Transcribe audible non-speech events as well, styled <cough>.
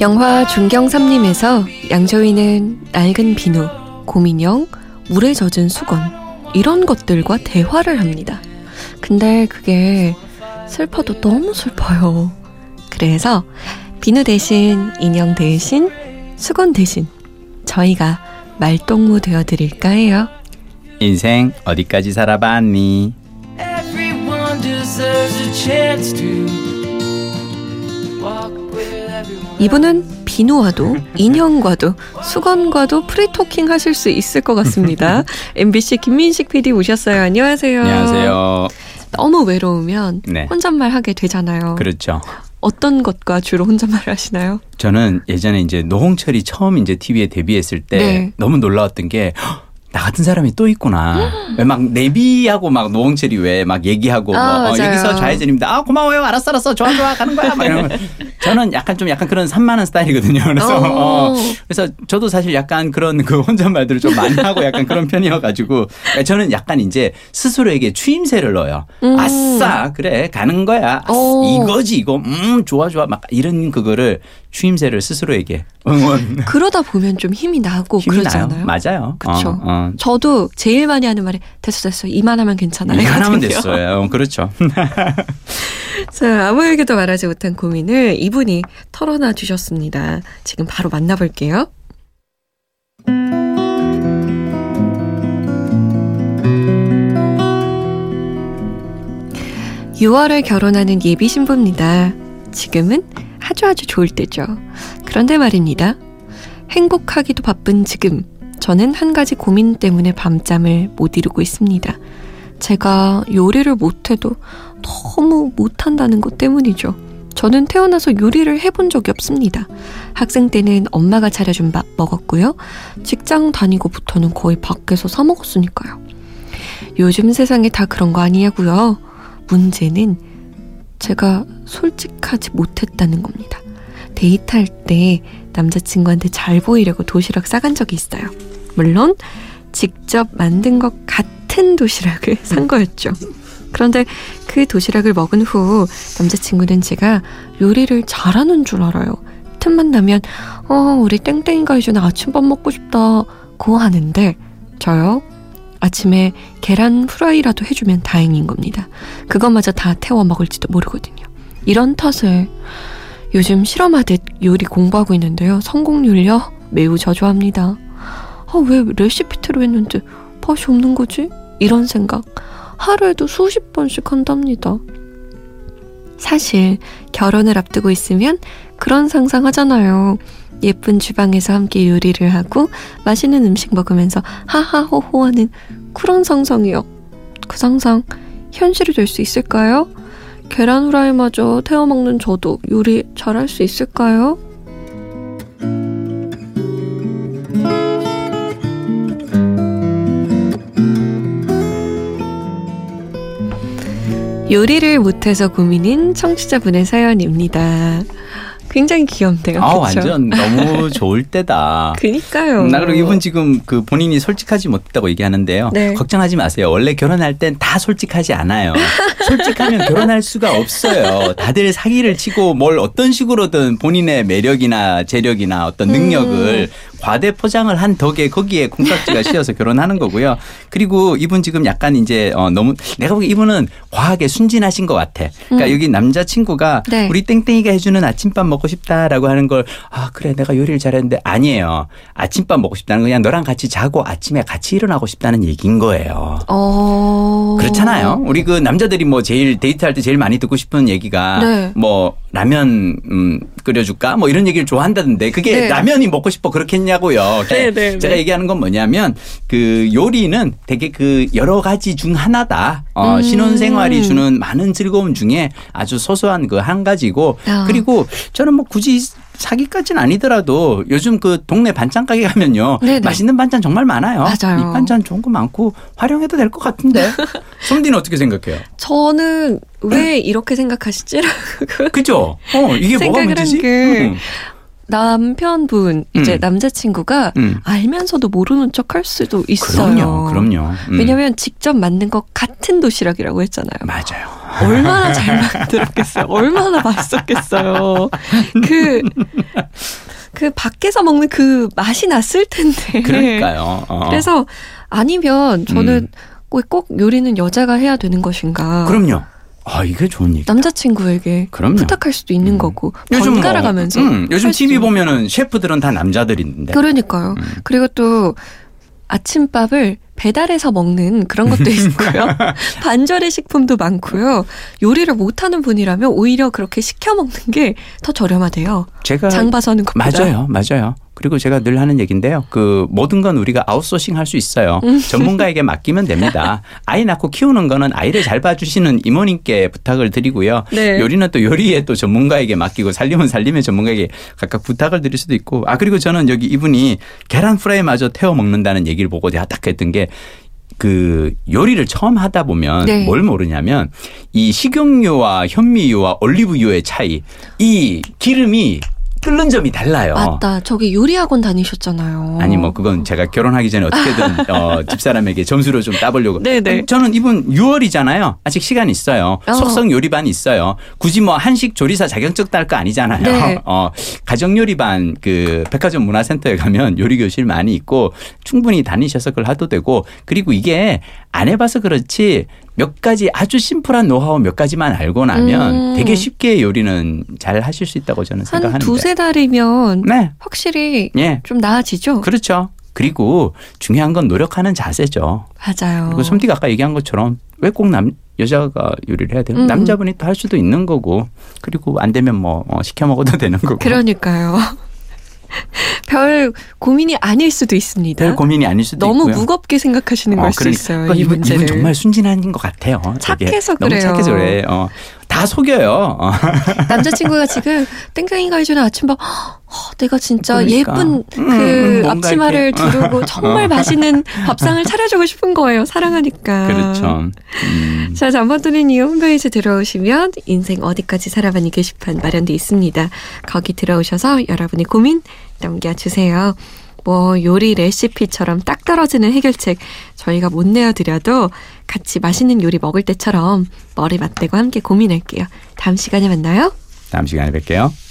영화 중경삼림에서 양조위는 낡은 비누, 고민형, 물에 젖은 수건 이런 것들과 대화를 합니다. 근데 그게 슬퍼도 너무 슬퍼요. 그래서 비누 대신 인형 대신 수건 대신 저희가 말동무 되어 드릴까 해요. 인생 어디까지 살아봤니? 이분은 비누와도 <laughs> 인형과도 수건과도 프리토킹 하실 수 있을 것 같습니다. <laughs> MBC 김민식 PD 오셨어요. 안녕하세요. 안녕하세요. 너무 외로우면 네. 혼잣말 하게 되잖아요. 그렇죠. 어떤 것과 주로 혼잣말 하시나요? 저는 예전에 이제 노홍철이 처음 이제 TV에 데뷔했을 때 네. 너무 놀라웠던 게 나 같은 사람이 또 있구나. <gasps> 왜 막 내비하고 막 노홍철이 왜 막 얘기하고 아, 뭐 어. 여기서 좌회전입니다. 아 고마워요. 알았어 알았어. 좋아 좋아 가는 거야. 막 이러면 <laughs> 저는 약간 좀 약간 그런 산만한 스타일이거든요. 그래서 어. 어, 그래서 저도 사실 약간 그런 그 혼잣말들을 좀 많이 하고 약간 그런 편이어가지고 저는 약간 이제 스스로에게 추임새를 넣어요. 음. 아싸 그래 가는 거야. 아싸, 어. 이거지 이거 음 좋아 좋아 막 이런 그거를 추임새를 스스로에게 응원. 그러다 보면 좀 힘이 나고 힘이 나요. 그러잖아요. 맞아요. 그쵸. 어, 어. 저도 제일 많이 하는 말이 됐어 됐어 이만하면 괜찮아. 이만하면. 됐어요. 어, 그렇죠. <laughs> 자 아무에게도 말하지 못한 고민을 이분이 털어놔 주셨습니다. 지금 바로 만나볼게요. 6월에 결혼하는 예비 신부입니다. 지금은 아주 아주 좋을 때죠. 그런데 말입니다. 행복하기도 바쁜 지금, 저는 한 가지 고민 때문에 밤잠을 못 이루고 있습니다. 제가 요리를 못해도 너무 못한다는 것 때문이죠. 저는 태어나서 요리를 해본 적이 없습니다. 학생 때는 엄마가 차려준 밥 먹었고요. 직장 다니고부터는 거의 밖에서 사 먹었으니까요. 요즘 세상에 다 그런 거 아니냐고요. 문제는 제가 솔직하지 못했다는 겁니다. 데이트할 때 남자친구한테 잘 보이려고 도시락 싸간 적이 있어요. 물론 직접 만든 것 같은 도시락을 <laughs> 산 거였죠. 그런데 그 도시락을 먹은 후 남자친구는 제가 요리를 잘하는 줄 알아요. 틈만 나면 어 우리 땡땡이가 해주는 아침밥 먹고 싶다 고 하는데 저요 아침에 계란 프라이라도 해주면 다행인 겁니다. 그것마저 다 태워 먹을지도 모르거든요. 이런 탓을 요즘 실험하듯 요리 공부하고 있는데요. 성공률요 매우 저조합니다. 아, 왜 레시피대로 했는데 맛이 없는 거지? 이런 생각 하루에도 수십 번씩 한답니다. 사실 결혼을 앞두고 있으면 그런 상상하잖아요. 예쁜 주방에서 함께 요리를 하고 맛있는 음식 먹으면서 하하호호 하는 그런 상상이요. 그 상상 현실이 될 수 있을까요? 계란 후라이마저 태워 먹는 저도 요리 잘할 수 있을까요? 요리를 못해서 고민인 청취자분의 사연입니다. 굉장히 귀엽네요. 아? 완전 너무 <laughs> 좋을 때다. 그니까요. 나 그리고 이분 지금 그 본인이 솔직하지 못했다고 얘기하는데요. 네. 걱정하지 마세요. 원래 결혼할 땐 다 솔직하지 않아요. <laughs> 솔직하면 결혼할 수가 없어요. 다들 사기를 치고 뭘 어떤 식으로든 본인의 매력이나 재력이나 어떤 능력을 과대 포장을 한 덕에 거기에 콩깍지가 씌어서 결혼하는 거고요. 그리고 이분 지금 약간 이제 어 너무 내가 보기 이분은 과하게 순진하신 것 같아. 그러니까 음. 여기 남자 친구가 네. 우리 땡땡이가 해주는 아침밥 먹고 싶다라고 하는 걸 아 그래 내가 요리를 잘했는데 아니에요. 아침밥 먹고 싶다는 건 그냥 너랑 같이 자고 아침에 같이 일어나고 싶다는 얘기인 거예요. 어. 그렇잖아요. 우리 그 남자들이 뭐 제일 데이트할 때 제일 많이 듣고 싶은 얘기가 네. 뭐 라면 음 끓여줄까 뭐 이런 얘기를 좋아한다던데 그게 네. 라면이 먹고 싶어 그렇겠냐고요. 네, 네, 제가 네. 얘기하는 건 뭐냐면 그 요리는 되게 그 여러 가지 중 하나다. 어, 음. 신혼생활이 주는 많은 즐거움 중에 아주 소소한 그 한 가지고 아. 그리고 저는 뭐 굳이 사기까지는 아니더라도 요즘 그 동네 반찬 가게 가면요 네네. 맛있는 반찬 정말 많아요. 맞아요. 이 반찬 좋은 거 많고 활용해도 될 것 같은데. <laughs> 솜디는 어떻게 생각해요? 저는 왜 이렇게 생각하시지라고 <laughs> 그죠? 어 이게 뭐가 문제지? 한게 음. 남편분 이제 음. 남자친구가 음. 알면서도 모르는 척 할 수도 있어요. 그럼요, 그럼요. 음. 왜냐면 직접 만든 것 같은 도시락이라고 했잖아요. 맞아요. 얼마나 <laughs> 잘 만들었겠어요. 얼마나 맛있었겠어요. 그, 그 밖에서 먹는 그 맛이 났을 텐데. 그러니까요. 어. 그래서 아니면 저는 꼭, 꼭 요리는 여자가 해야 되는 것인가. 그럼요. 아, 이게 좋은 얘기. 남자친구에게 그럼요. 부탁할 수도 있는 음. 거고 요즘 뭐, 번갈아 가면서 음, 요즘 TV 있는 보면은 셰프들은 다 남자들인데. 그러니까요. 음. 그리고 또 아침밥을 배달해서 먹는 그런 것도 <laughs> 있고요. 반절의 식품도 많고요. 요리를 못하는 분이라면 오히려 그렇게 시켜 먹는 게 더 저렴하대요. 제가 장 봐서 하는 것보다. 맞아요, 맞아요. 그리고 제가 늘 하는 얘기인데요. 그 모든 건 우리가 아웃소싱 할 수 있어요. 음. 전문가에게 맡기면 됩니다. 아이 낳고 키우는 거는 아이를 잘 봐주시는 이모님께 부탁을 드리고요. 네. 요리는 또 요리에 또 전문가에게 맡기고 살림은 살림의 전문가에게 각각 부탁을 드릴 수도 있고. 아 그리고 저는 여기 이분이 계란 프라이마저 태워 먹는다는 얘기를 보고 제가 딱 했던 게. 그 요리를 처음 하다 보면 네. 뭘 모르냐면 이 식용유와 현미유와 올리브유의 차이 이 기름이 끓는 점이 달라요. 맞다. 저기 요리학원 다니셨잖아요. 아니 뭐 그건 제가 결혼하기 전에 어떻게든 <laughs> 어, 집사람에게 점수를 좀 따보려고. 네네. 저는 이분 6월이잖아요. 아직 시간 있어요. 어. 속성 요리반 있어요. 굳이 뭐 한식 조리사 자격증 딸 거 아니잖아요. 네. 어, 가정 요리반 그 백화점 문화센터에 가면 요리 교실 많이 있고 충분히 다니셔서 그걸 하도 되고 그리고 이게 안 해봐서 그렇지 몇 가지 아주 심플한 노하우 몇 가지만 알고 나면 음. 되게 쉽게 요리는 잘 하실 수 있다고 저는 한 생각하는데. 두세 달이면 네. 확실히 예. 좀 나아지죠? 그렇죠. 그리고 중요한 건 노력하는 자세죠. 맞아요. 그리고 솜디가 아까 얘기한 것처럼 왜 꼭 남 여자가 요리를 해야 돼요? 음. 남자분이 또 할 수도 있는 거고 그리고 안 되면 뭐 어, 시켜 먹어도 되는 거고. 그러니까요. <laughs> 별 고민이 아닐 수도 있습니다. 별 고민이 아닐 수도 너무 있고요. 무겁게 생각하시는 어, 걸 수도 그러니까. 있어요. 그러니까 이 이분. 이분 정말 순진한 것 같아요. 착해서 너무 그래요. 착해서 그래. 어. 다 속여요. 어. <laughs> 남자친구가 지금 땡땡이가 해주는 아침밥 어, 내가 진짜 그러니까. 예쁜 음, 그 음, 앞치마를 이렇게. <laughs> 어. 두르고 정말 맛있는 밥상을 차려주고 싶은 거예요. 사랑하니까. 그렇죠. 음. 자, 잠못 드는 이유 홈페이지 들어오시면 인생 어디까지 살아가니 게시판 마련돼 있습니다. 거기 들어오셔서 여러분의 고민 남겨주세요. 뭐 요리 레시피처럼 딱 떨어지는 해결책 저희가 못 내어드려도 같이 맛있는 요리 먹을 때처럼 머리 맞대고 함께 고민할게요. 다음 시간에 만나요. 다음 시간에 뵐게요.